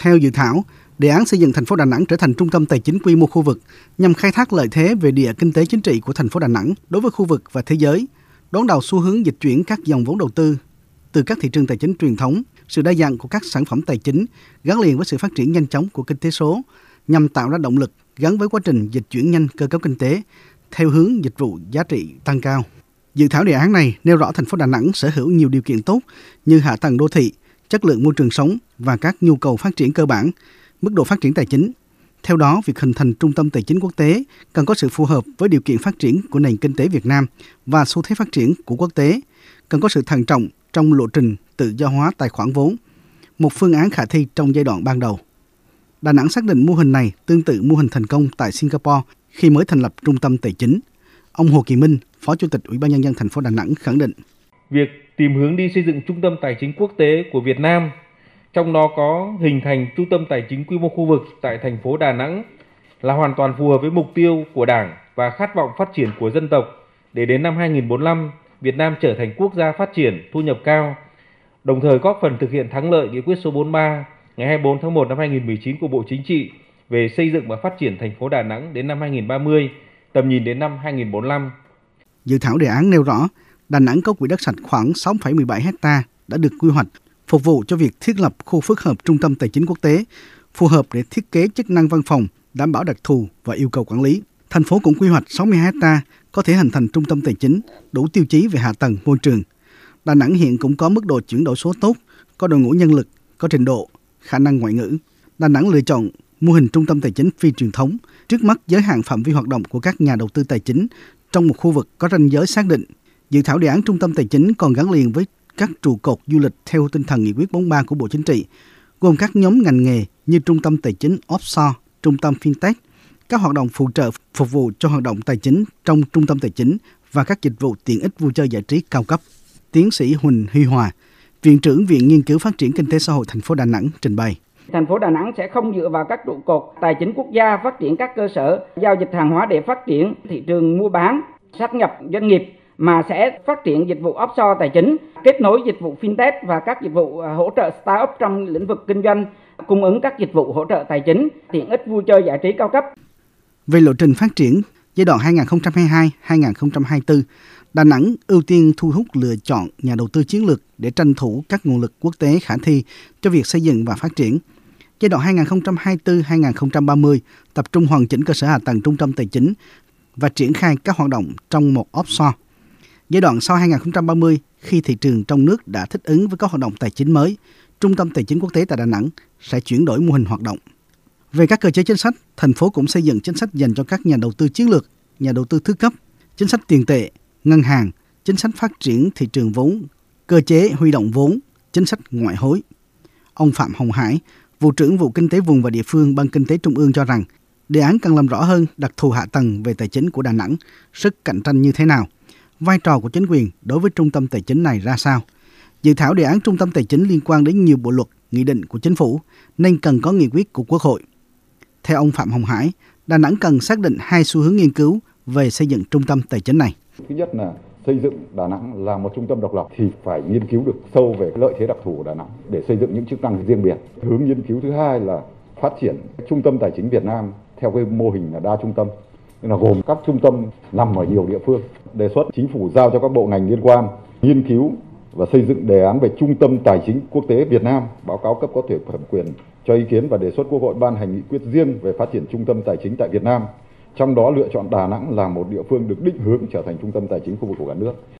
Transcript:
Theo dự thảo, đề án xây dựng thành phố Đà Nẵng trở thành trung tâm tài chính quy mô khu vực nhằm khai thác lợi thế về địa kinh tế chính trị của thành phố Đà Nẵng đối với khu vực và thế giới, đón đầu xu hướng dịch chuyển các dòng vốn đầu tư từ các thị trường tài chính truyền thống, sự đa dạng của các sản phẩm tài chính gắn liền với sự phát triển nhanh chóng của kinh tế số nhằm tạo ra động lực gắn với quá trình dịch chuyển nhanh cơ cấu kinh tế theo hướng dịch vụ giá trị tăng cao. Dự thảo đề án này nêu rõ thành phố Đà Nẵng sở hữu nhiều điều kiện tốt như hạ tầng đô thị, chất lượng môi trường sống và các nhu cầu phát triển cơ bản, mức độ phát triển tài chính. Theo đó, việc hình thành trung tâm tài chính quốc tế cần có sự phù hợp với điều kiện phát triển của nền kinh tế Việt Nam và xu thế phát triển của quốc tế, cần có sự thận trọng trong lộ trình tự do hóa tài khoản vốn, một phương án khả thi trong giai đoạn ban đầu. Đà Nẵng xác định mô hình này tương tự mô hình thành công tại Singapore khi mới thành lập trung tâm tài chính. Ông Hồ Kỳ Minh, Phó Chủ tịch Ủy ban nhân dân thành phố Đà Nẵng khẳng định: Việc tìm hướng đi xây dựng trung tâm tài chính quốc tế của Việt Nam, trong đó có hình thành trung tâm tài chính quy mô khu vực tại thành phố Đà Nẵng là hoàn toàn phù hợp với mục tiêu của Đảng và khát vọng phát triển của dân tộc để đến năm 2045 Việt Nam trở thành quốc gia phát triển thu nhập cao, đồng thời góp phần thực hiện thắng lợi nghị quyết số 43 ngày 24 tháng 1 năm 2019 của Bộ Chính trị về xây dựng và phát triển thành phố Đà Nẵng đến năm 2030, tầm nhìn đến năm 2045. Dự thảo đề án nêu rõ, Đà Nẵng có quỹ đất sạch khoảng 6,17 hecta đã được quy hoạch phục vụ cho việc thiết lập khu phức hợp trung tâm tài chính quốc tế, phù hợp để thiết kế chức năng văn phòng, đảm bảo đặc thù và yêu cầu quản lý. Thành phố cũng quy hoạch 60 hecta có thể hình thành trung tâm tài chính, đủ tiêu chí về hạ tầng, môi trường. Đà Nẵng hiện cũng có mức độ chuyển đổi số tốt, có đội ngũ nhân lực, có trình độ, khả năng ngoại ngữ. Đà Nẵng lựa chọn mô hình trung tâm tài chính phi truyền thống, trước mắt giới hạn phạm vi hoạt động của các nhà đầu tư tài chính trong một khu vực có ranh giới xác định. Dự thảo đề án trung tâm tài chính còn gắn liền với các trụ cột du lịch theo tinh thần nghị quyết 43 của Bộ Chính trị, gồm các nhóm ngành nghề như trung tâm tài chính offshore, trung tâm fintech, các hoạt động phụ trợ phục vụ cho hoạt động tài chính trong trung tâm tài chính và các dịch vụ tiện ích vui chơi giải trí cao cấp. Tiến sĩ Huỳnh Huy Hòa, Viện trưởng Viện Nghiên cứu Phát triển Kinh tế Xã hội thành phố Đà Nẵng trình bày. Thành phố Đà Nẵng sẽ không dựa vào các trụ cột tài chính quốc gia phát triển các cơ sở giao dịch hàng hóa để phát triển thị trường mua bán, sát nhập doanh nghiệp mà sẽ phát triển dịch vụ offshore tài chính, kết nối dịch vụ fintech và các dịch vụ à, hỗ trợ startup trong lĩnh vực kinh doanh, cung ứng các dịch vụ hỗ trợ tài chính, tiện ích vui chơi giải trí cao cấp. Về lộ trình phát triển giai đoạn 2022-2024, Đà Nẵng ưu tiên thu hút lựa chọn nhà đầu tư chiến lược để tranh thủ các nguồn lực quốc tế khả thi cho việc xây dựng và phát triển. Giai đoạn 2024-2030 tập trung hoàn chỉnh cơ sở hạ tầng trung tâm tài chính và triển khai các hoạt động trong một offshore. Giai đoạn sau 2030, khi thị trường trong nước đã thích ứng với các hoạt động tài chính mới, Trung tâm Tài chính Quốc tế tại Đà Nẵng sẽ chuyển đổi mô hình hoạt động. Về các cơ chế chính sách, thành phố cũng xây dựng chính sách dành cho các nhà đầu tư chiến lược, nhà đầu tư thứ cấp, chính sách tiền tệ, ngân hàng, chính sách phát triển thị trường vốn, cơ chế huy động vốn, chính sách ngoại hối. Ông Phạm Hồng Hải, vụ trưởng vụ kinh tế vùng và địa phương Ban Kinh tế Trung ương cho rằng, đề án cần làm rõ hơn đặc thù hạ tầng về tài chính của Đà Nẵng, sức cạnh tranh như thế nào, vai trò của chính quyền đối với trung tâm tài chính này ra sao. Dự thảo đề án trung tâm tài chính liên quan đến nhiều bộ luật, nghị định của chính phủ nên cần có nghị quyết của Quốc hội. Theo ông Phạm Hồng Hải, Đà Nẵng cần xác định hai xu hướng nghiên cứu về xây dựng trung tâm tài chính này. Thứ nhất là xây dựng Đà Nẵng là một trung tâm độc lập thì phải nghiên cứu được sâu về lợi thế đặc thù của Đà Nẵng để xây dựng những chức năng riêng biệt. Hướng nghiên cứu thứ hai là phát triển trung tâm tài chính Việt Nam theo cái mô hình là đa trung tâm là gồm các trung tâm nằm ở nhiều địa phương đề xuất chính phủ giao cho các bộ ngành liên quan nghiên cứu và xây dựng đề án về trung tâm tài chính quốc tế Việt Nam, báo cáo cấp có thể thẩm quyền cho ý kiến và đề xuất quốc hội ban hành nghị quyết riêng về phát triển trung tâm tài chính tại Việt Nam trong đó lựa chọn Đà Nẵng là một địa phương được định hướng trở thành trung tâm tài chính khu vực của cả nước.